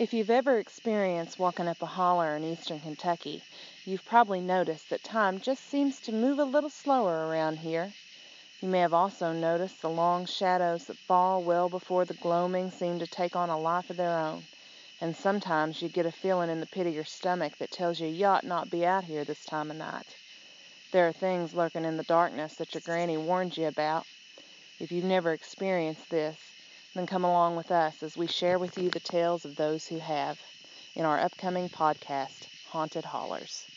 If you've ever experienced walking up a holler in eastern Kentucky, you've probably noticed that time just seems to move a little slower around here. You may have also noticed the long shadows that fall well before the gloaming seem to take on a life of their own, and sometimes you get a feeling in the pit of your stomach that tells you you ought not be out here this time of night. There are things lurking in the darkness that your granny warned you about. If you've never experienced this, then come along with us as we share with you the tales of those who have in our upcoming podcast, Haunted Hollers.